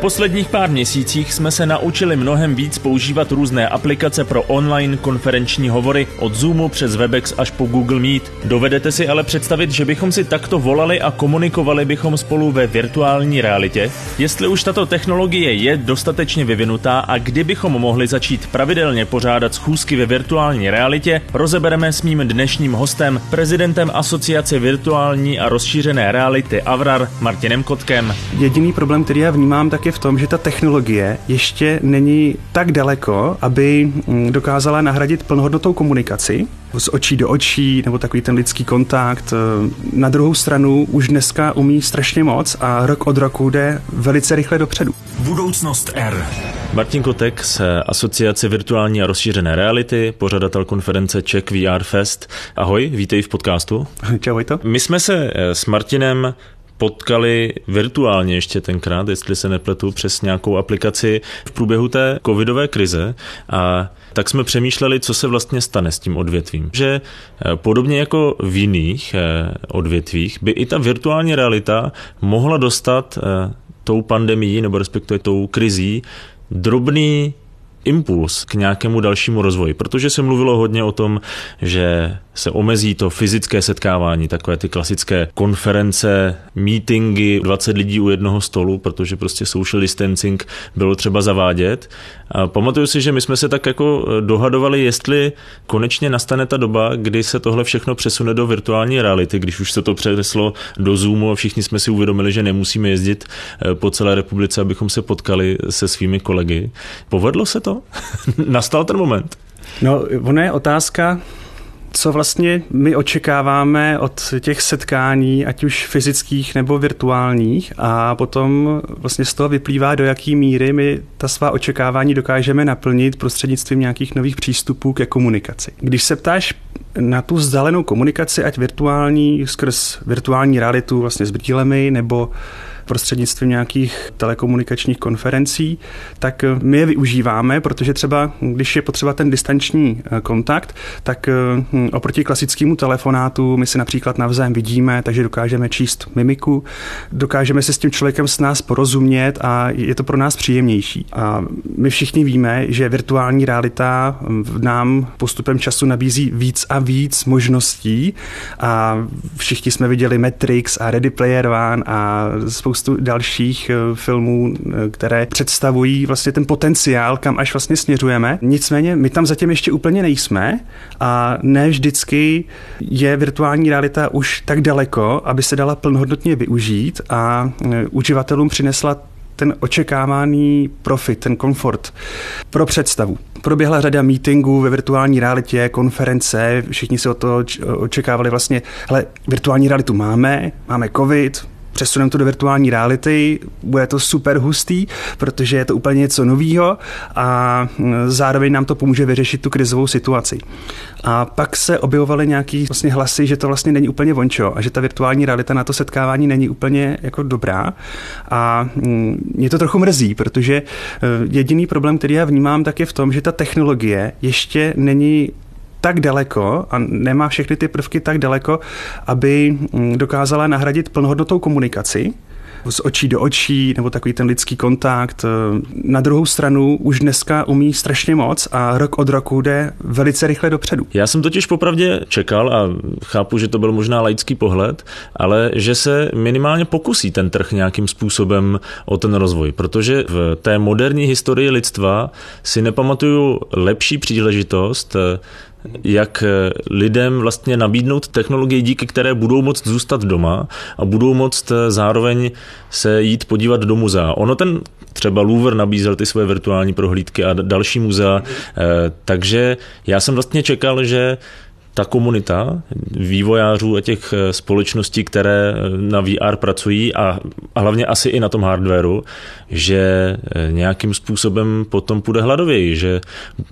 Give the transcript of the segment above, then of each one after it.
Posledních pár měsících jsme se naučili mnohem víc používat různé aplikace pro online konferenční hovory od Zoomu přes Webex až po Google Meet. Dovedete si ale představit, že bychom si takto volali a komunikovali bychom spolu ve virtuální realitě? Jestli už tato technologie je dostatečně vyvinutá a kdy bychom mohli začít pravidelně pořádat schůzky ve virtuální realitě, rozebereme s mým dnešním hostem, prezidentem Asociace virtuální a rozšířené reality Avrar Martinem Kotkem. Jediný problém, který já vnímám, tak je v tom, že ta technologie ještě není tak daleko, aby mm, dokázala nahradit plnohodnotou komunikaci z očí do očí, nebo takový ten lidský kontakt. Na druhou stranu už dneska umí strašně moc a rok od roku jde velice rychle dopředu. Budoucnost R. Martin Kotek z Asociace virtuální a rozšířené reality, pořadatel konference Czech VR Fest. Ahoj, vítej v podcastu. Čau, to. My jsme se s Martinem potkali virtuálně ještě tenkrát, jestli se nepletu, přes nějakou aplikaci v průběhu té covidové krize a tak jsme přemýšleli, co se vlastně stane s tím odvětvím. Že eh, podobně jako v jiných eh, odvětvích by i ta virtuální realita mohla dostat eh, tou pandemií nebo respektive tou krizí drobný impuls k nějakému dalšímu rozvoji, protože se mluvilo hodně o tom, že se omezí to fyzické setkávání, takové ty klasické konference, meetingy, 20 lidí u jednoho stolu, protože prostě social distancing bylo třeba zavádět. A pamatuju si, že my jsme se tak jako dohadovali, jestli konečně nastane ta doba, kdy se tohle všechno přesune do virtuální reality, když už se to přeneslo do Zoomu a všichni jsme si uvědomili, že nemusíme jezdit eh, po celé republice, abychom se potkali se svými kolegy. Povedlo se to? Nastal ten moment? No, ono je otázka, co vlastně my očekáváme od těch setkání, ať už fyzických nebo virtuálních a potom vlastně z toho vyplývá, do jaký míry my ta svá očekávání dokážeme naplnit prostřednictvím nějakých nových přístupů ke komunikaci. Když se ptáš na tu vzdálenou komunikaci, ať virtuální, skrz virtuální realitu vlastně s brýlemi nebo prostřednictvím nějakých telekomunikačních konferencí, tak eh, my je využíváme, protože třeba, když je potřeba ten distanční eh, kontakt, tak eh, hm, oproti klasickému telefonátu my si například navzájem vidíme, takže dokážeme číst mimiku, dokážeme se s tím člověkem s nás porozumět a je to pro nás příjemnější. A my všichni víme, že virtuální realita hm, nám postupem času nabízí víc a víc možností a všichni jsme viděli Matrix a Ready Player One a spoustu spoustu dalších eh, filmů, eh, které představují vlastně ten potenciál, kam až vlastně směřujeme. Nicméně my tam zatím ještě úplně nejsme a ne vždycky je virtuální realita už tak daleko, aby se dala plnohodnotně využít a eh, uživatelům přinesla ten očekávaný profit, ten komfort. Pro představu. Proběhla řada meetingů ve virtuální realitě, konference, všichni se o to očekávali vlastně, hele, virtuální realitu máme, máme covid, přesuneme to do virtuální reality, bude to super hustý, protože je to úplně něco nového a mm, zároveň nám to pomůže vyřešit tu krizovou situaci. A pak se objevovaly nějaký vlastně hlasy, že to vlastně není úplně vončo a že ta virtuální realita na to setkávání není úplně jako dobrá. A mm, mě to trochu mrzí, protože e, jediný problém, který já vnímám, tak je v tom, že ta technologie ještě není tak daleko a nemá všechny ty prvky tak daleko, aby mm, dokázala nahradit plnohodnotou komunikaci z očí do očí, nebo takový ten lidský kontakt. Na druhou stranu už dneska umí strašně moc a rok od roku jde velice rychle dopředu. Já jsem totiž popravdě čekal a chápu, že to byl možná laický pohled, ale že se minimálně pokusí ten trh nějakým způsobem o ten rozvoj, protože v té moderní historii lidstva si nepamatuju lepší příležitost jak eh, lidem vlastně nabídnout technologie, díky které budou moct zůstat doma a budou moct eh, zároveň se jít podívat do muzea. Ono ten třeba Louvre nabízel ty své virtuální prohlídky a další muzea, eh, takže já jsem vlastně čekal, že ta komunita vývojářů a těch eh, společností, které eh, na VR pracují a, a hlavně asi i na tom hardwareu, že eh, nějakým způsobem potom půjde hladověji, že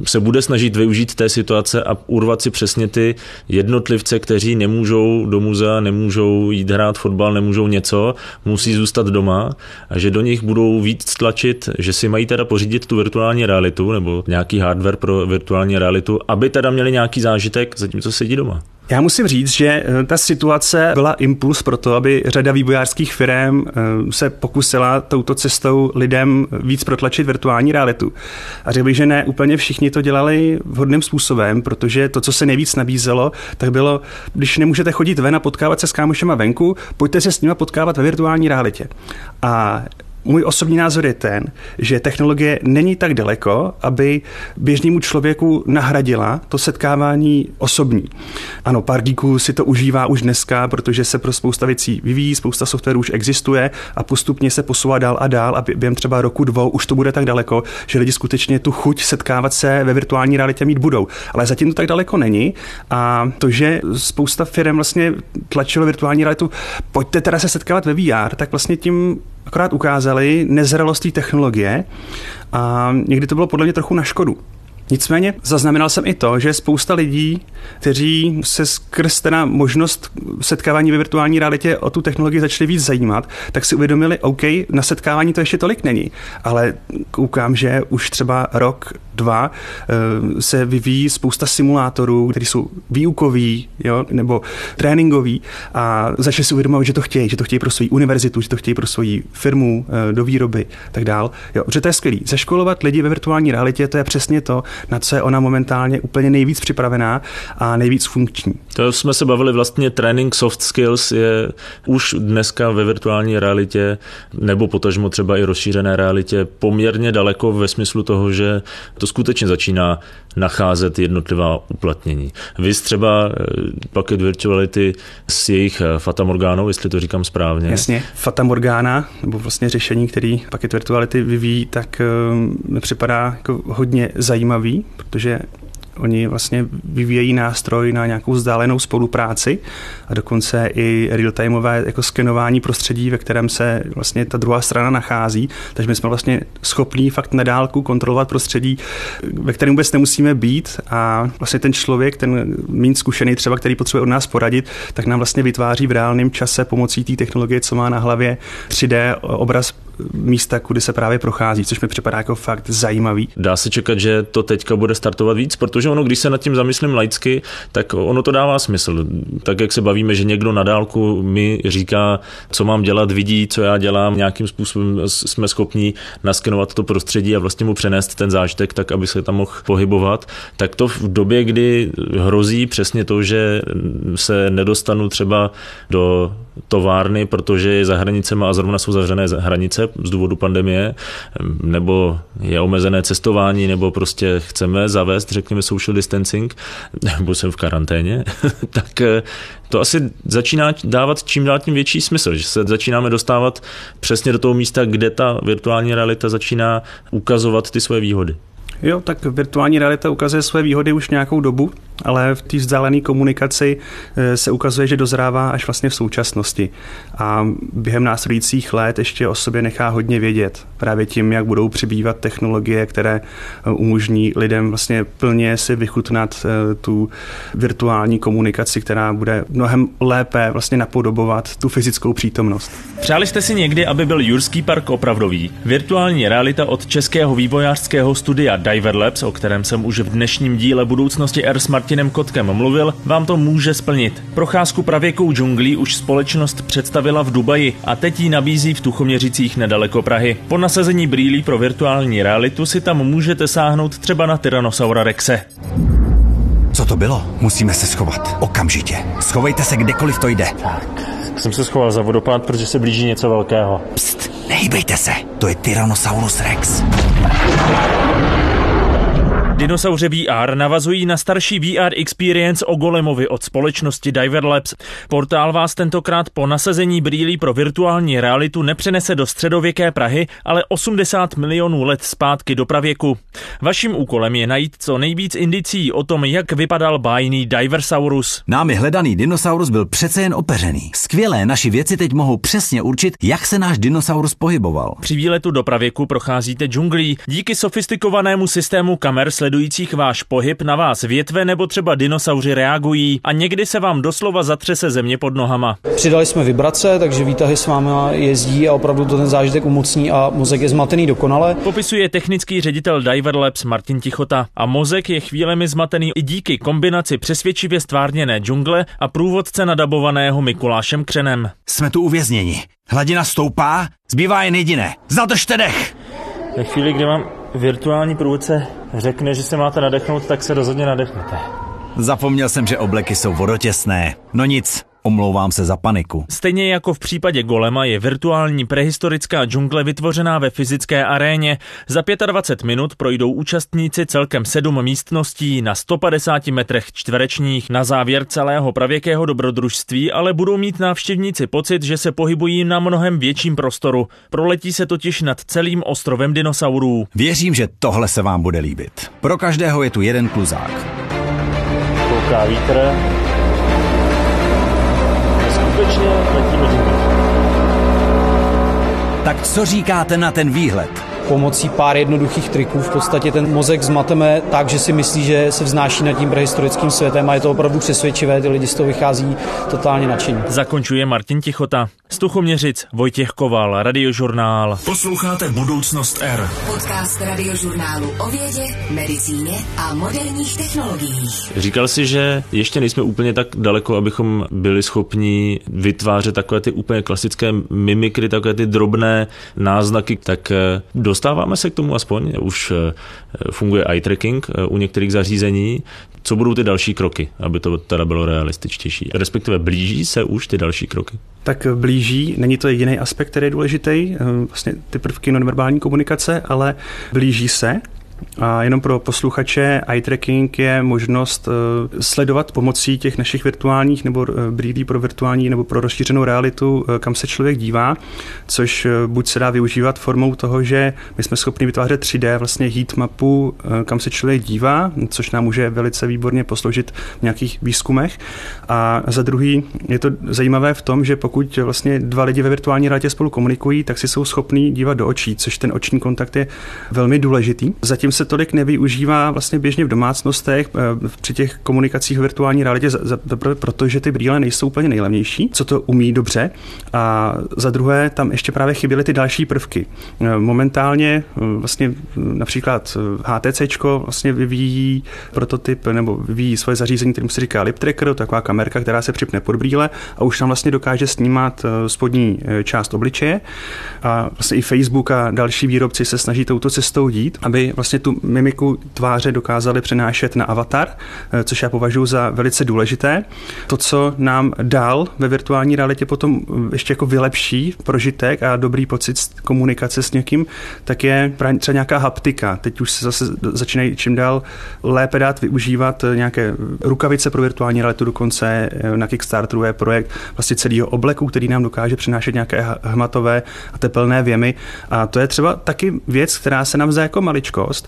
se bude snažit využít té situace a urvat si přesně ty jednotlivce, kteří nemůžou do muzea, nemůžou jít hrát fotbal, nemůžou něco, musí zůstat doma a že do nich budou víc tlačit, že si mají teda pořídit tu virtuální realitu nebo nějaký hardware pro virtuální realitu, aby teda měli nějaký zážitek, zatímco co sedí doma. Já musím říct, že eh, ta situace byla impuls pro to, aby řada vývojářských firm eh, se pokusila touto cestou lidem víc protlačit virtuální realitu. A řekl bych, že ne úplně všichni to dělali vhodným způsobem, protože to, co se nejvíc nabízelo, tak bylo, když nemůžete chodit ven a potkávat se s kámošema venku, pojďte se s nimi potkávat ve virtuální realitě. A můj osobní názor je ten, že technologie není tak daleko, aby běžnému člověku nahradila to setkávání osobní. Ano, pár díků si to užívá už dneska, protože se pro spousta věcí vyvíjí, spousta softwarů už existuje a postupně se posouvá dál a dál a během třeba roku, dvou už to bude tak daleko, že lidi skutečně tu chuť setkávat se ve virtuální realitě mít budou. Ale zatím to tak daleko není a to, že spousta firm vlastně tlačilo virtuální realitu, pojďte teda se setkávat ve VR, tak vlastně tím akorát ukázali nezralost té technologie a někdy to bylo podle mě trochu na škodu. Nicméně zaznamenal jsem i to, že spousta lidí, kteří se skrz teda možnost setkávání ve virtuální realitě o tu technologii začali víc zajímat, tak si uvědomili, OK, na setkávání to ještě tolik není, ale koukám, že už třeba rok, dva eh, se vyvíjí spousta simulátorů, které jsou výukový jo, nebo tréninkový a začali si uvědomovat, že to chtějí, že to chtějí pro svou univerzitu, že to chtějí pro svou firmu eh, do výroby tak dál. Jo, že to je skvělý. Zaškolovat lidi ve virtuální realitě, to je přesně to, na co je ona momentálně úplně nejvíc připravená a nejvíc funkční. To jsme se bavili vlastně trénink soft skills je už dneska ve virtuální realitě nebo potažmo třeba i rozšířené realitě poměrně daleko ve smyslu toho, že to skutečně začíná nacházet jednotlivá uplatnění. Vy třeba eh, Packet Virtuality s jejich eh, Fatamorgánou, jestli to říkám správně. Jasně, Fatamorgana, nebo vlastně řešení, který Packet Virtuality vyvíjí, tak mi připadá jako hodně zajímavý, protože Oni vlastně vyvíjejí nástroj na nějakou vzdálenou spolupráci a dokonce i real-timeové jako skenování prostředí, ve kterém se vlastně ta druhá strana nachází. Takže my jsme vlastně schopní fakt na dálku kontrolovat prostředí, ve kterém vůbec nemusíme být a vlastně ten člověk, ten méně zkušený třeba, který potřebuje od nás poradit, tak nám vlastně vytváří v reálném čase pomocí té technologie, co má na hlavě 3D obraz místa, kudy se právě prochází, což mi připadá jako fakt zajímavý. Dá se čekat, že to teďka bude startovat víc, protože ono, když se nad tím zamyslím laicky, tak ono to dává smysl. Tak jak se bavíme, že někdo na dálku mi říká, co mám dělat, vidí, co já dělám, nějakým způsobem jsme schopni naskenovat to prostředí a vlastně mu přenést ten zážitek tak, aby se tam mohl pohybovat, tak to v době, kdy hrozí přesně to, že se nedostanu třeba do továrny, protože je za hranicemi a zrovna jsou zavřené hranice z důvodu pandemie, nebo je omezené cestování, nebo prostě chceme zavést, řekněme, social distancing, nebo jsem v karanténě, tak eh, to asi začíná dávat čím dál tím větší smysl, že se začínáme dostávat přesně do toho místa, kde ta virtuální realita začíná ukazovat ty své výhody. Jo, tak virtuální realita ukazuje své výhody už nějakou dobu, ale v té vzdálené komunikaci eh, se ukazuje, že dozrává až vlastně v současnosti. A během následujících let ještě o sobě nechá hodně vědět. Právě tím, jak budou přibývat technologie, které eh, umožní lidem vlastně plně si vychutnat eh, tu virtuální komunikaci, která bude mnohem lépe vlastně napodobovat tu fyzickou přítomnost. Přáli jste si někdy, aby byl Jurský park opravdový? Virtuální realita od českého vývojářského studia Diver Labs, o kterém jsem už v dnešním díle budoucnosti Air Smart Martinem Kotkem mluvil, vám to může splnit. Procházku pravěkou džunglí už společnost představila v Dubaji a teď ji nabízí v Tuchoměřicích nedaleko Prahy. Po nasazení brýlí pro virtuální realitu si tam můžete sáhnout třeba na Tyrannosaura Rexe. Co to bylo? Musíme se schovat. Okamžitě. Schovejte se kdekoliv to jde. Tak, jsem se schoval za vodopád, protože se blíží něco velkého. Pst, nehýbejte se. To je Tyrannosaurus Rex. Dinosauře VR navazují na starší VR Experience o Golemovi od společnosti Diver Labs. Portál vás tentokrát po nasazení brýlí pro virtuální realitu nepřenese do středověké Prahy, ale 80 milionů let zpátky do pravěku. Vaším úkolem je najít co nejvíc indicí o tom, jak vypadal bájný Diversaurus. Námi hledaný dinosaurus byl přece jen opeřený. Skvělé naši věci teď mohou přesně určit, jak se náš dinosaurus pohyboval. Při výletu do pravěku procházíte džunglí. Díky sofistikovanému systému kamer sledujících váš pohyb, na vás větve nebo třeba dinosauři reagují a někdy se vám doslova zatřese země pod nohama. Přidali jsme vibrace, takže výtahy s vámi jezdí a opravdu to ten zážitek umocní a mozek je zmatený dokonale. Popisuje technický ředitel Diver Labs Martin Tichota a mozek je chvílemi zmatený i díky kombinaci přesvědčivě stvárněné džungle a průvodce nadabovaného Mikulášem Křenem. Jsme tu uvězněni. Hladina stoupá, zbývá jen jediné. Zadržte dech! Ve chvíli, kdy vám virtuální průvodce řekne, že se máte nadechnout, tak se rozhodně nadechnete. Zapomněl jsem, že obleky jsou vodotěsné. No nic, Omlouvám se za paniku. Stejně jako v případě Golema je virtuální prehistorická džungle vytvořená ve fyzické aréně. Za 25 minut projdou účastníci celkem sedm místností na 150 metrech čtverečních. Na závěr celého pravěkého dobrodružství ale budou mít návštěvníci pocit, že se pohybují na mnohem větším prostoru. Proletí se totiž nad celým ostrovem dinosaurů. Věřím, že tohle se vám bude líbit. Pro každého je tu jeden kluzák. Kouká vítr, skutečně letíme Tak co říkáte na ten výhled? Pomocí pár jednoduchých triků v podstatě ten mozek zmateme tak, že si myslí, že se vznáší nad tím prehistorickým světem a je to opravdu přesvědčivé, ty lidi z toho vychází totálně nadšení. Zakončuje Martin Tichota. Stuchoměřic Vojtěch Koval, Radiožurnál. Posloucháte Budoucnost R. Podcast Radiožurnálu o vědě, medicíně a moderních technologiích. Říkal si, že ještě nejsme úplně tak daleko, abychom byli schopni vytvářet takové ty úplně klasické mimikry, takové ty drobné náznaky, tak eh, do dostáváme se k tomu aspoň, už eh, funguje eye tracking eh, u některých zařízení. Co budou ty další kroky, aby to teda bylo realističtější? Respektive blíží se už ty další kroky? Tak blíží, není to jediný aspekt, který je důležitý, eh, vlastně ty prvky nonverbální komunikace, ale blíží se. A jenom pro posluchače, eye tracking je možnost eh, sledovat pomocí těch našich virtuálních nebo eh, brýlí pro virtuální nebo pro rozšířenou realitu, eh, kam se člověk dívá, což buď se dá využívat formou toho, že my jsme schopni vytvářet 3D vlastně heat mapu, kam se člověk dívá, což nám může velice výborně posloužit v nějakých výzkumech. A za druhý je to zajímavé v tom, že pokud vlastně dva lidi ve virtuální realitě spolu komunikují, tak si jsou schopní dívat do očí, což ten oční kontakt je velmi důležitý. Zatím zatím se tolik nevyužívá vlastně běžně v domácnostech eh, při těch komunikacích v virtuální realitě, protože ty brýle nejsou úplně nejlevnější, co to umí dobře. A za druhé tam ještě právě chyběly ty další prvky. Eh, momentálně eh, vlastně například HTC vlastně vyvíjí prototyp nebo vyvíjí svoje zařízení, kterým se říká lip tracker, taková kamerka, která se připne pod brýle a už tam vlastně dokáže snímat spodní část obličeje. A vlastně i Facebook a další výrobci se snaží touto cestou jít, aby vlastně vlastně tu mimiku tváře dokázali přenášet na avatar, eh, což já považuji za velice důležité. To, co nám dál ve virtuální realitě potom eh, ještě jako vylepší prožitek a dobrý pocit komunikace s někým, tak je třeba nějaká haptika. Teď už se zase začínají čím dál lépe dát využívat eh, nějaké rukavice pro virtuální realitu, dokonce na Kickstarteru je projekt vlastně celého obleku, který nám dokáže přinášet nějaké hmatové a tepelné věmy. A to je třeba taky věc, která se nám zdá jako maličkost,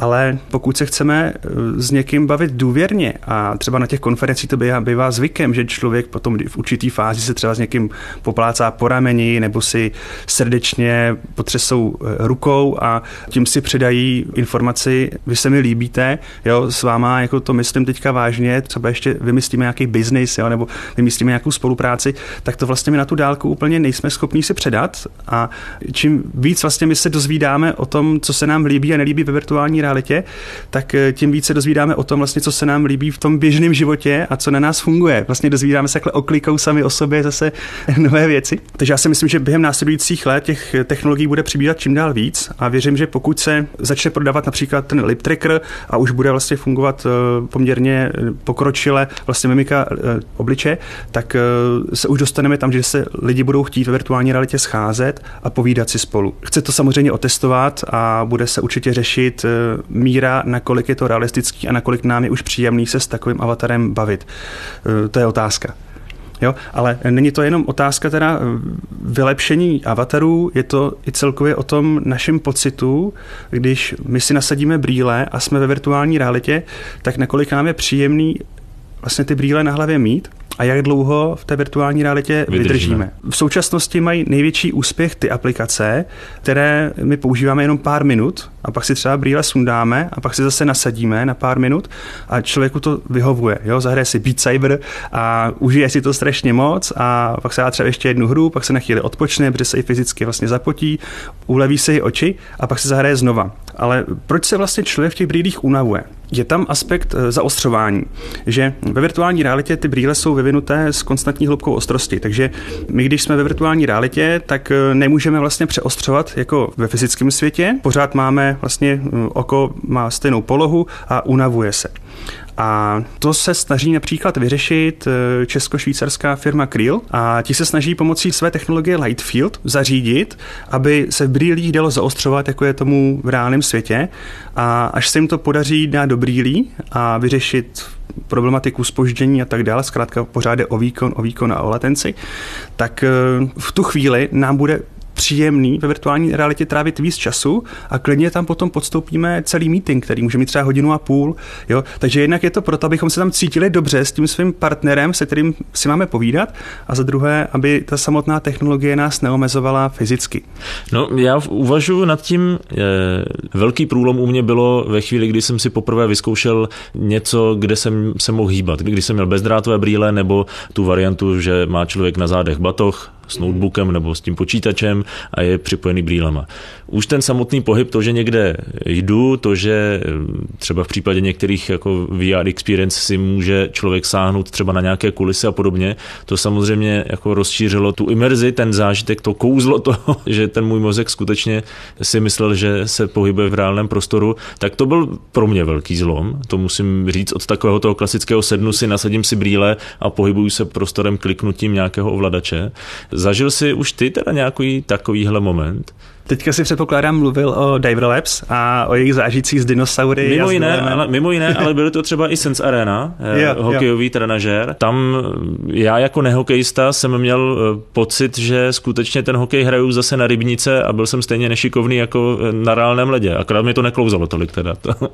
ale pokud se chceme eh, s někým bavit důvěrně a třeba na těch konferencích to bývá, bývá zvykem, že člověk potom v určitý fázi se třeba s někým poplácá po rameni nebo si srdečně potřesou eh, rukou a tím si předají informaci, vy se mi líbíte, jo, s váma jako to myslím teďka vážně, třeba ještě vymyslíme nějaký biznis, jo, nebo vymyslíme nějakou spolupráci, tak to vlastně my na tu dálku úplně nejsme schopni si předat a čím víc vlastně my se dozvídáme o tom, co se nám líbí a nelíbí ve virtuální realitě, tak eh, tím více dozvídáme o tom, vlastně, co se nám líbí v tom běžném životě a co na nás funguje. Vlastně dozvídáme se takhle oklikou sami o sobě zase nové věci. Takže já si myslím, že během následujících let těch technologií bude přibývat čím dál víc a věřím, že pokud se začne prodávat například ten lip tracker a už bude vlastně fungovat eh, poměrně eh, pokročile vlastně mimika obliče, tak se už dostaneme tam, že se lidi budou chtít ve virtuální realitě scházet a povídat si spolu. Chce to samozřejmě otestovat a bude se určitě řešit eh, míra, nakolik je to realistický a nakolik nám je už příjemný se s takovým avatarem bavit. Eh, to je otázka. Jo, ale není to jenom otázka teda eh, vylepšení avatarů, je to i celkově o tom našem pocitu, když my si nasadíme brýle a jsme ve virtuální realitě, tak nakolik nám je příjemný vlastně ty brýle na hlavě mít a jak dlouho v té virtuální realitě vydržíme. Vydržíme. V současnosti mají největší úspěch ty aplikace, které my používáme jenom pár minut a pak si třeba brýle sundáme a pak si zase nasadíme na pár minut a člověku to vyhovuje. Jo? Zahraje si Beat Saber a užije si to strašně moc a pak se dá třeba ještě jednu hru, pak se na chvíli odpočne, protože se i fyzicky vlastně zapotí, uleví se i oči a pak se zahraje znova. Ale proč se vlastně člověk v těch brýlích unavuje? Je tam aspekt e, zaostřování, že ve virtuální realitě ty brýle jsou vyvinuté s konstantní hloubkou ostrosti, takže my, když jsme ve virtuální realitě, tak e, nemůžeme vlastně přeostřovat jako ve fyzickém světě. Pořád máme vlastně e, oko má stejnou polohu a unavuje se. A to se snaží například vyřešit eh, česko-švýcarská firma Creel a ti se snaží pomocí své technologie Lightfield zařídit, aby se v brýlích dalo zaostřovat, jako je tomu v reálném světě. A až se jim to podaří dát do brýlí a vyřešit problematiku spoždění a tak dále, zkrátka pořád je o výkon, o výkon a o latenci, tak eh, v tu chvíli nám bude příjemný ve virtuální realitě trávit víc času a klidně tam potom podstoupíme celý meeting, který může mít třeba hodinu a půl. Jo? Takže jednak je to proto, abychom se tam cítili dobře s tím svým partnerem, se kterým si máme povídat, a za druhé, aby ta samotná technologie nás neomezovala fyzicky. No, já uvažuji nad tím, je, velký průlom u mě bylo ve chvíli, kdy jsem si poprvé vyzkoušel něco, kde jsem se mohl hýbat, kdy jsem měl bezdrátové brýle nebo tu variantu, že má člověk na zádech batoh, s notebookem nebo s tím počítačem a je připojený brýlema. Už ten samotný pohyb, to, že někde jdu, to, že třeba v případě některých jako VR experience si může člověk sáhnout třeba na nějaké kulisy a podobně, to samozřejmě jako rozšířilo tu imerzi, ten zážitek, to kouzlo toho, že ten můj mozek skutečně si myslel, že se pohybuje v reálném prostoru, tak to byl pro mě velký zlom. To musím říct od takového toho klasického sednu si, nasadím si brýle a pohybuju se prostorem kliknutím nějakého ovladače. Zažil jsi už ty teda nějaký takovýhle moment? Teďka si předpokládám mluvil o Diver Labs a o jejich zážitcích z dinosaury. Mimo jiné, ale, mimo jiné, ale byly to třeba i Sense Arena, jo, hokejový jo. trenažér. Tam já jako nehokejista jsem měl eh, pocit, že skutečně ten hokej hraju zase na rybnice a byl jsem stejně nešikovný jako eh, na reálném ledě. Akorát mi to neklouzalo tolik teda.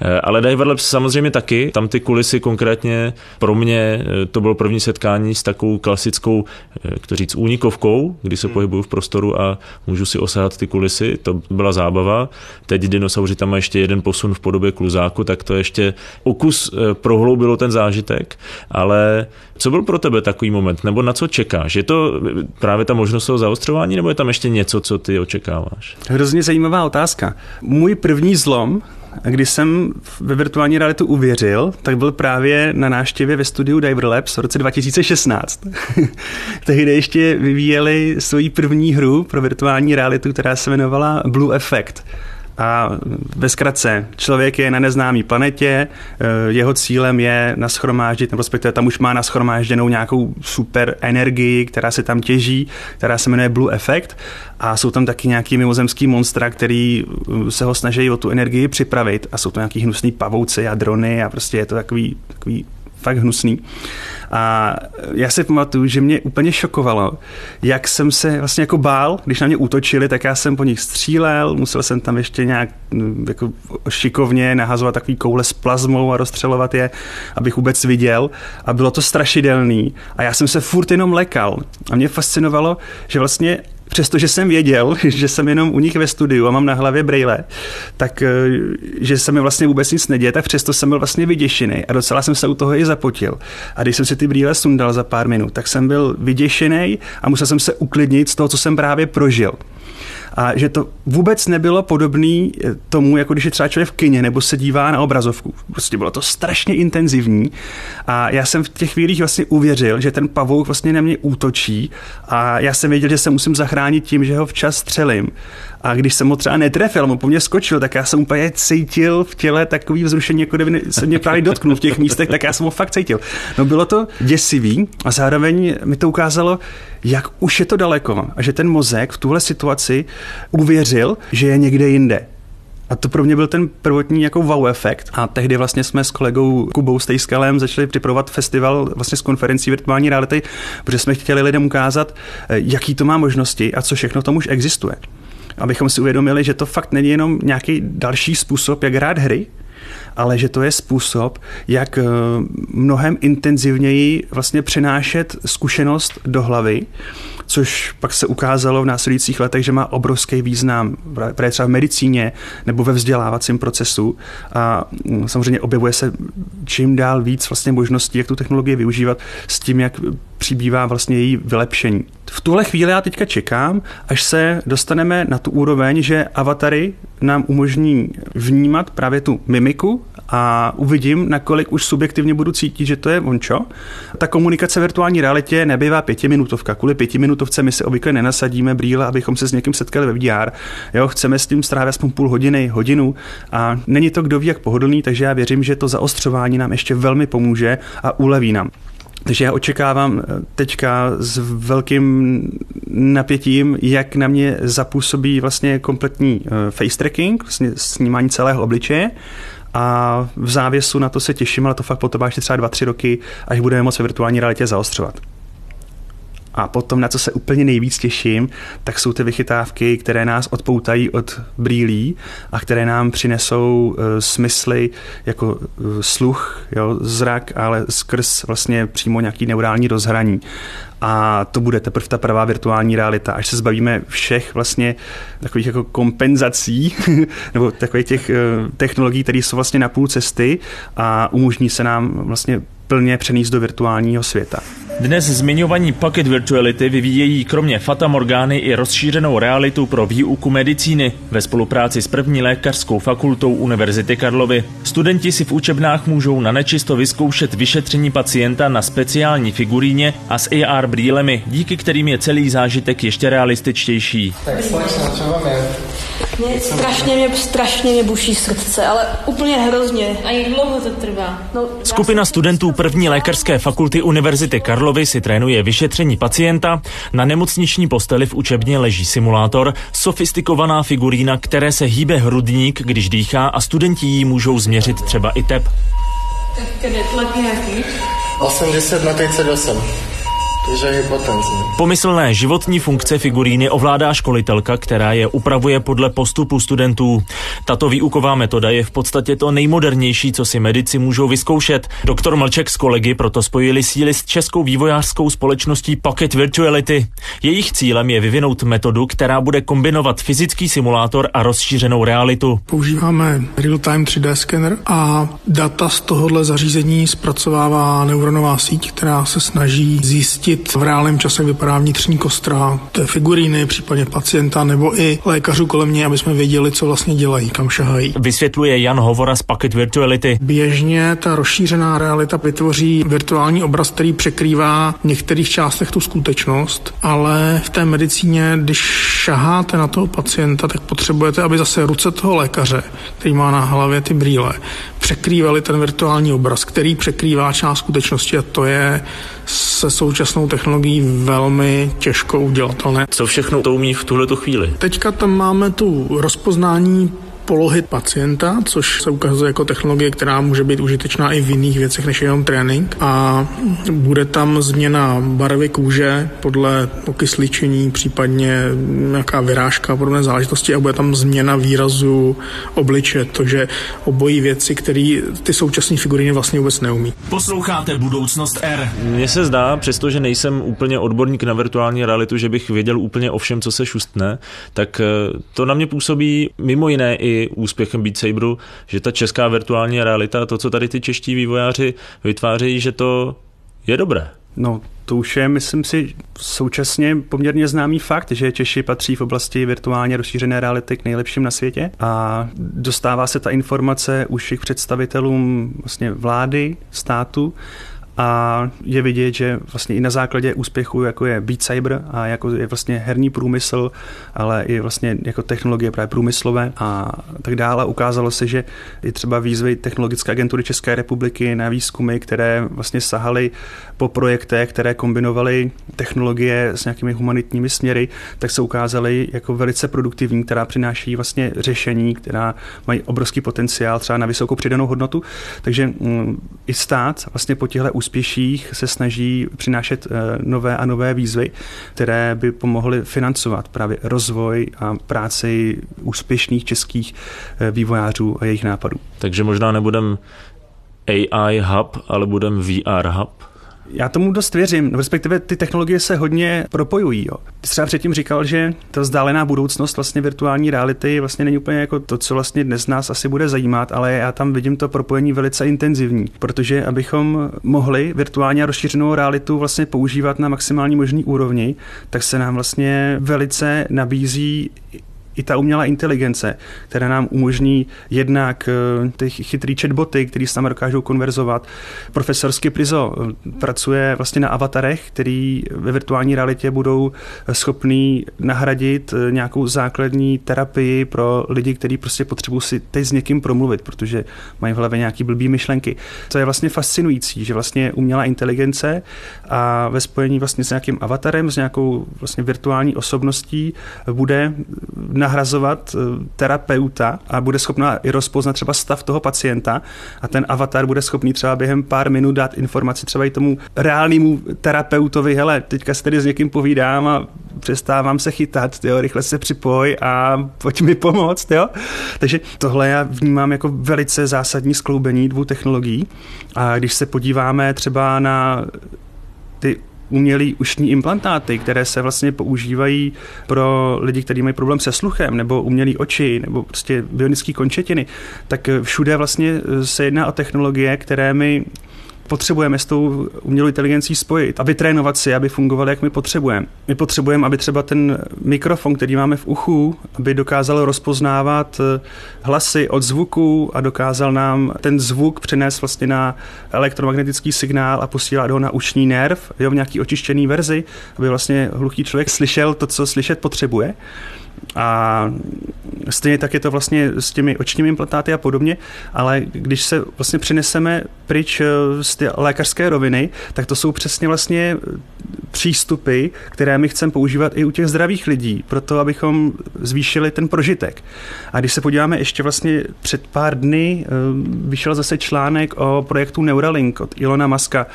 Eh, ale Diver Labs samozřejmě taky. Tam ty kulisy konkrétně pro mě to bylo první setkání s takovou klasickou, jak to říct, únikovkou, kdy se hmm. pohybuju v prostoru a můžu si osahat ty kulisy, to byla zábava. Teď dinosauři tam má ještě jeden posun v podobě kluzáku, tak to ještě okus eh, prohloubilo ten zážitek, ale co byl pro tebe takový moment, nebo na co čekáš? Je to právě ta možnost toho zaostřování, nebo je tam ještě něco, co ty očekáváš? Hrozně zajímavá otázka. Můj první zlom když jsem ve virtuální realitu uvěřil, tak byl právě na náštěvě ve studiu Diver Labs v roce 2016. Tehdy ještě vyvíjeli svoji první hru pro virtuální realitu, která se jmenovala Blue Effect. A ve zkratce, člověk je na neznámé planetě, eh, jeho cílem je naschromáždit, nebo respektive tam už má naschromážděnou nějakou super energii, která se tam těží, která se jmenuje Blue Effect. A jsou tam taky nějaký mimozemský monstra, který eh, se ho snaží o tu energii připravit. A jsou to nějaký hnusný pavouci a drony a prostě je to takový, takový fakt hnusný. A já si pamatuju, že mě úplně šokovalo, jak jsem se vlastně jako bál, když na mě útočili, tak já jsem po nich střílel, musel jsem tam ještě nějak mm, jako šikovně nahazovat takový koule s plazmou a rozstřelovat je, abych vůbec viděl. A bylo to strašidelný. A já jsem se furt jenom lekal. A mě fascinovalo, že vlastně přestože jsem věděl, že jsem jenom u nich ve studiu a mám na hlavě brejle, tak eh, že se mi vlastně vůbec nic neděje, tak přesto jsem byl vlastně vyděšený a docela jsem se u toho i zapotil. A když jsem si ty brýle sundal za pár minut, tak jsem byl vyděšený a musel jsem se uklidnit z toho, co jsem právě prožil a že to vůbec nebylo podobné eh, tomu, jako když je třeba člověk v kině nebo se dívá na obrazovku. Prostě bylo to strašně intenzivní a já jsem v těch chvílích vlastně uvěřil, že ten pavouk vlastně na mě útočí a já jsem věděl, že se musím zachránit tím, že ho včas střelím. A když jsem ho třeba netrefil, mu po mně skočil, tak já jsem úplně cítil v těle takový vzrušení, jako kdyby se mě právě dotknul v těch místech, tak já jsem ho fakt cítil. No bylo to děsivý a zároveň mi to ukázalo, jak už je to daleko a že ten mozek v tuhle situaci uvěřil, že je někde jinde. A to pro mě byl ten prvotní jako wow efekt. A tehdy vlastně jsme s kolegou Kubou Stejskalem začali připravovat festival vlastně s konferencí virtuální reality, protože jsme chtěli lidem ukázat, eh, jaký to má možnosti a co všechno tam už existuje abychom si uvědomili, že to fakt není jenom nějaký další způsob, jak hrát hry, ale že to je způsob, jak mnohem intenzivněji vlastně přenášet zkušenost do hlavy což pak se ukázalo v následujících letech, že má obrovský význam právě třeba v medicíně nebo ve vzdělávacím procesu. A mm, samozřejmě objevuje se čím dál víc vlastně možností, jak tu technologii využívat s tím, jak přibývá vlastně její vylepšení. V tuhle chvíli já teďka čekám, až se dostaneme na tu úroveň, že avatary nám umožní vnímat právě tu mimiku a uvidím, nakolik už subjektivně budu cítit, že to je ončo. Ta komunikace v virtuální realitě nebývá pětiminutovka. Kvůli pětiminutovce my si obvykle nenasadíme brýle, abychom se s někým setkali ve VR. Jo, chceme s tím strávit aspoň půl hodiny, hodinu a není to kdo ví jak pohodlný, takže já věřím, že to zaostřování nám ještě velmi pomůže a uleví nám. Takže já očekávám eh, teďka s velkým napětím, jak na mě zapůsobí vlastně kompletní eh, face tracking, vlastně snímání celého obličeje a v závěsu na to se těším, ale to fakt potom ještě třeba 2-3 roky, až budeme moct ve virtuální realitě zaostřovat. A potom, na co se úplně nejvíc těším, tak jsou ty vychytávky, které nás odpoutají od brýlí a které nám přinesou uh, smysly jako uh, sluch, jo, zrak, ale skrz vlastně přímo nějaký neurální rozhraní. A to bude teprve ta pravá virtuální realita, až se zbavíme všech vlastně takových jako kompenzací nebo takových těch uh, technologií, které jsou vlastně na půl cesty a umožní se nám vlastně plně přenést do virtuálního světa. Dnes zmiňovaní Pocket Virtuality vyvíjejí kromě Fata Morgány i rozšířenou realitu pro výuku medicíny ve spolupráci s první lékařskou fakultou Univerzity Karlovy. Studenti si v učebnách můžou na nečisto vyzkoušet vyšetření pacienta na speciální figuríně a s AR brýlemi, díky kterým je celý zážitek ještě realističtější. Tak? Mě strašně mě, strašně mě buší srdce, ale úplně hrozně. A jak dlouho to trvá? No, Skupina studentů první lékařské fakulty Univerzity Karlovy si trénuje vyšetření pacienta. Na nemocniční posteli v učebně leží simulátor, sofistikovaná figurína, které se hýbe hrudník, když dýchá a studenti jí můžou změřit třeba i tep. Tak je tlak nějaký? 80 na 38. Pomyslné životní funkce figuríny ovládá školitelka, která je upravuje podle postupu studentů. Tato výuková metoda je v podstatě to nejmodernější, co si medici můžou vyzkoušet. Doktor Mlček s kolegy proto spojili síly s českou vývojářskou společností Pocket Virtuality. Jejich cílem je vyvinout metodu, která bude kombinovat fyzický simulátor a rozšířenou realitu. Používáme real-time 3D scanner a data z tohohle zařízení zpracovává neuronová síť, která se snaží zjistit, zjistit v reálném čase, jak vypadá vnitřní kostra, té figuríny, případně pacienta nebo i lékařů kolem něj, aby jsme věděli, co vlastně dělají, kam šahají. Vysvětluje Jan Hovora z Pocket Virtuality. Běžně ta rozšířená realita vytvoří virtuální obraz, který překrývá v některých částech tu skutečnost, ale v té medicíně, když šaháte na toho pacienta, tak potřebujete, aby zase ruce toho lékaře, který má na hlavě ty brýle, překrývali ten virtuální obraz, který překrývá část skutečnosti a to je se současnou technologií velmi těžko udělatelné. Co všechno to umí v tuhle chvíli? Teďka tam máme tu rozpoznání polohy pacienta, což se ukazuje jako technologie, která může být užitečná i v jiných věcech než jenom trénink. A bude tam změna barvy kůže podle okysličení, případně nějaká vyrážka a podobné záležitosti a bude tam změna výrazu obliče, takže obojí věci, které ty současné figuríny vlastně vůbec neumí. Posloucháte Budoucnost R. Mně se zdá, přestože nejsem úplně odborník na virtuální realitu, že bych věděl úplně o všem, co se šustne, tak eh, to na mě působí mimo jiné i úspěchem Beat Saberu, že ta česká virtuální realita, to, co tady ty čeští vývojáři vytvářejí, že to je dobré. No, to už je, myslím si, současně poměrně známý fakt, že Češi patří v oblasti virtuálně rozšířené reality k nejlepším na světě a dostává se ta informace už i představitelům vlastně vlády, státu a je vidět, že vlastně i na základě úspěchu, jako je Beat Saber a jako je vlastně herní průmysl, ale i vlastně jako technologie právě průmyslové a tak dále, ukázalo se, že i třeba výzvy Technologické agentury České republiky na výzkumy, které vlastně sahaly po projektech, které kombinovaly technologie s nějakými humanitními směry, tak se ukázaly jako velice produktivní, která přináší vlastně řešení, která mají obrovský potenciál třeba na vysokou přidanou hodnotu. Takže mm, i stát vlastně po těchto úspěších se snaží přinášet nové a nové výzvy, které by pomohly financovat právě rozvoj a práci úspěšných českých vývojářů a jejich nápadů. Takže možná nebudem AI hub, ale budem VR hub? Já tomu dost věřím, respektive ty technologie se hodně propojují. Jo. Ty třeba předtím říkal, že ta vzdálená budoucnost vlastně virtuální reality vlastně není úplně jako to, co vlastně dnes nás asi bude zajímat, ale já tam vidím to propojení velice intenzivní, protože abychom mohli virtuální a rozšířenou realitu vlastně používat na maximální možný úrovni, tak se nám vlastně velice nabízí i ta umělá inteligence, která nám umožní jednak eh, ty chytrý chatboty, který s námi dokážou konverzovat. Profesor Skiprizo eh, pracuje vlastně na avatarech, který ve virtuální realitě budou schopný nahradit eh, nějakou základní terapii pro lidi, kteří prostě potřebují si teď s někým promluvit, protože mají v hlavě nějaký blbý myšlenky. To je vlastně fascinující, že vlastně umělá inteligence a ve spojení vlastně s nějakým avatarem, s nějakou vlastně virtuální osobností bude na nahrazovat eh, terapeuta a bude schopná i rozpoznat třeba stav toho pacienta a ten avatar bude schopný třeba během pár minut dát informaci třeba i tomu reálnému terapeutovi, hele, teďka se tady s někým povídám a přestávám se chytat, jo, rychle se připoj a pojď mi pomoct, jo. Takže tohle já vnímám jako velice zásadní skloubení dvou technologií a když se podíváme třeba na ty umělý ušní implantáty, které se vlastně používají pro lidi, kteří mají problém se sluchem, nebo umělý oči, nebo prostě bionické končetiny, tak všude vlastně se jedná o technologie, které my potřebujeme s tou umělou inteligencí spojit a vytrénovat si, aby fungovaly, jak my potřebujeme. My potřebujeme, aby třeba ten mikrofon, který máme v uchu, aby dokázal rozpoznávat eh, hlasy od zvuku a dokázal nám ten zvuk přenést vlastně na elektromagnetický signál a posílat ho na ušní nerv, jo, v nějaký očištěný verzi, aby vlastně hluchý člověk slyšel to, co slyšet potřebuje. A stejně tak je to vlastně s těmi očními implantáty a podobně, ale když se vlastně přineseme pryč eh, z té lékařské roviny, tak to jsou přesně vlastně přístupy, které my chceme používat i u těch zdravých lidí, proto abychom zvýšili ten prožitek. A když se podíváme ještě vlastně před pár dny, eh, vyšel zase článek o projektu Neuralink od Ilona Maska,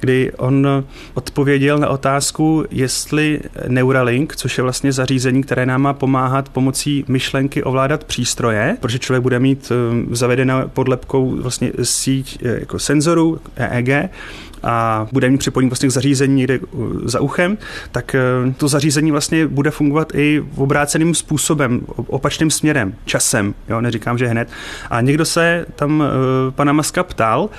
kdy on odpověděl na otázku, jestli Neuralink, což je vlastně zařízení, které nám má pomáhat pomocí myšlenky ovládat přístroje, protože člověk bude mít eh, zavedenou podlepkou vlastně síť eh, jako senzorů EEG, a bude mít připojení vlastně k zařízení někde uh, za uchem, tak uh, to zařízení vlastně bude fungovat i v obráceným způsobem, opačným směrem, časem, jo, neříkám, že hned. A někdo se tam uh, pana Maska ptal,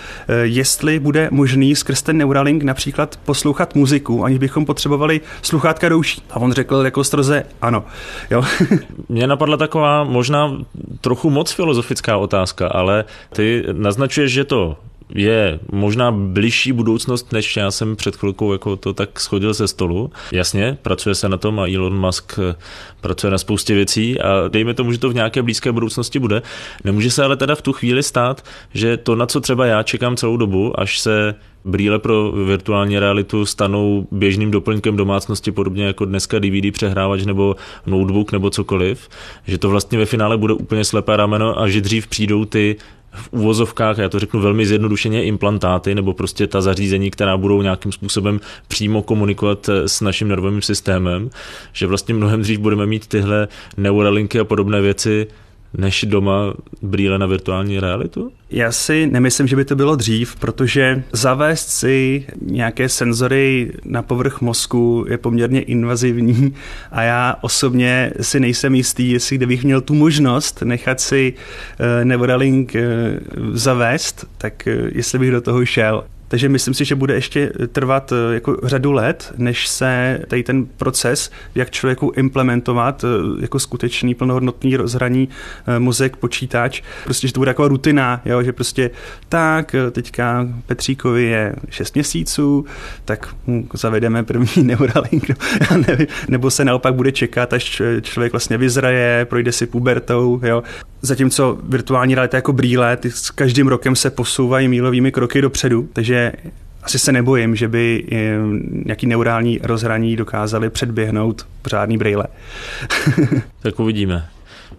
jestli bude možný skrz ten Neuralink například poslouchat muziku, aniž bychom potřebovali sluchátka douší. A on řekl jako stroze ano. Jo. Mně napadla taková možná trochu moc filozofická otázka, ale ty naznačuješ, že to je možná bližší budoucnost, než já jsem před chvilkou jako to tak schodil ze stolu. Jasně, pracuje se na tom a Elon Musk eh, pracuje na spoustě věcí a dejme tomu, že to v nějaké blízké budoucnosti bude. Nemůže se ale teda v tu chvíli stát, že to, na co třeba já čekám celou dobu, až se brýle pro virtuální realitu stanou běžným doplňkem domácnosti, podobně jako dneska DVD přehrávač nebo notebook nebo cokoliv, že to vlastně ve finále bude úplně slepé rameno a že dřív přijdou ty v úvozovkách, já to řeknu velmi zjednodušeně, implantáty nebo prostě ta zařízení, která budou nějakým způsobem přímo komunikovat s naším nervovým systémem, že vlastně mnohem dřív budeme mít tyhle neuralinky a podobné věci než doma brýle na virtuální realitu? Já si nemyslím, že by to bylo dřív, protože zavést si nějaké senzory na povrch mozku je poměrně invazivní a já osobně si nejsem jistý, jestli kdybych měl tu možnost nechat si uh, Neuralink uh, zavést, tak uh, jestli bych do toho šel. Takže myslím si, že bude ještě trvat eh, jako řadu let, než se tady ten proces, jak člověku implementovat eh, jako skutečný plnohodnotný rozhraní eh, mozek, počítač, prostě, že to bude jako rutina, jo, že prostě tak, teďka Petříkovi je 6 měsíců, tak mu zavedeme první Neuralink, já nevím, nebo se naopak bude čekat, až člověk vlastně vyzraje, projde si pubertou, jo. Zatímco virtuální realita jako brýle, ty s každým rokem se posouvají mílovými kroky dopředu, takže asi se nebojím, že by eh, nějaký neurální rozhraní dokázali předběhnout pořádný brýle. tak uvidíme.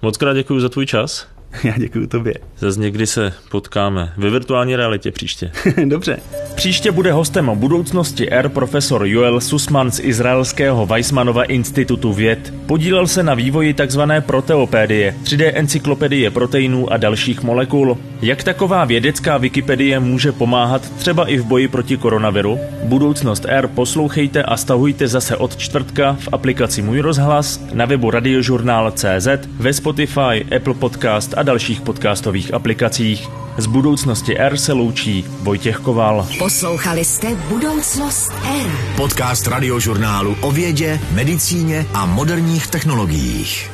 Moc krát děkuji za tvůj čas. Já děkuji tobě. Zase někdy se potkáme ve virtuální realitě příště. Dobře. Příště bude hostem o budoucnosti R profesor Joel Sussman z izraelského Weissmanova institutu věd. Podílel se na vývoji tzv. proteopédie, 3D encyklopedie proteinů a dalších molekul. Jak taková vědecká Wikipedie může pomáhat třeba i v boji proti koronaviru? Budoucnost R poslouchejte a stahujte zase od čtvrtka v aplikaci Můj rozhlas, na webu radiožurnál.cz, ve Spotify, Apple Podcast a dalších podcastových aplikacích. Z budoucnosti R se loučí Vojtěch Koval. Poslouchali jste Budoucnost R. Podcast radiožurnálu o vědě, medicíně a moderních technologiích.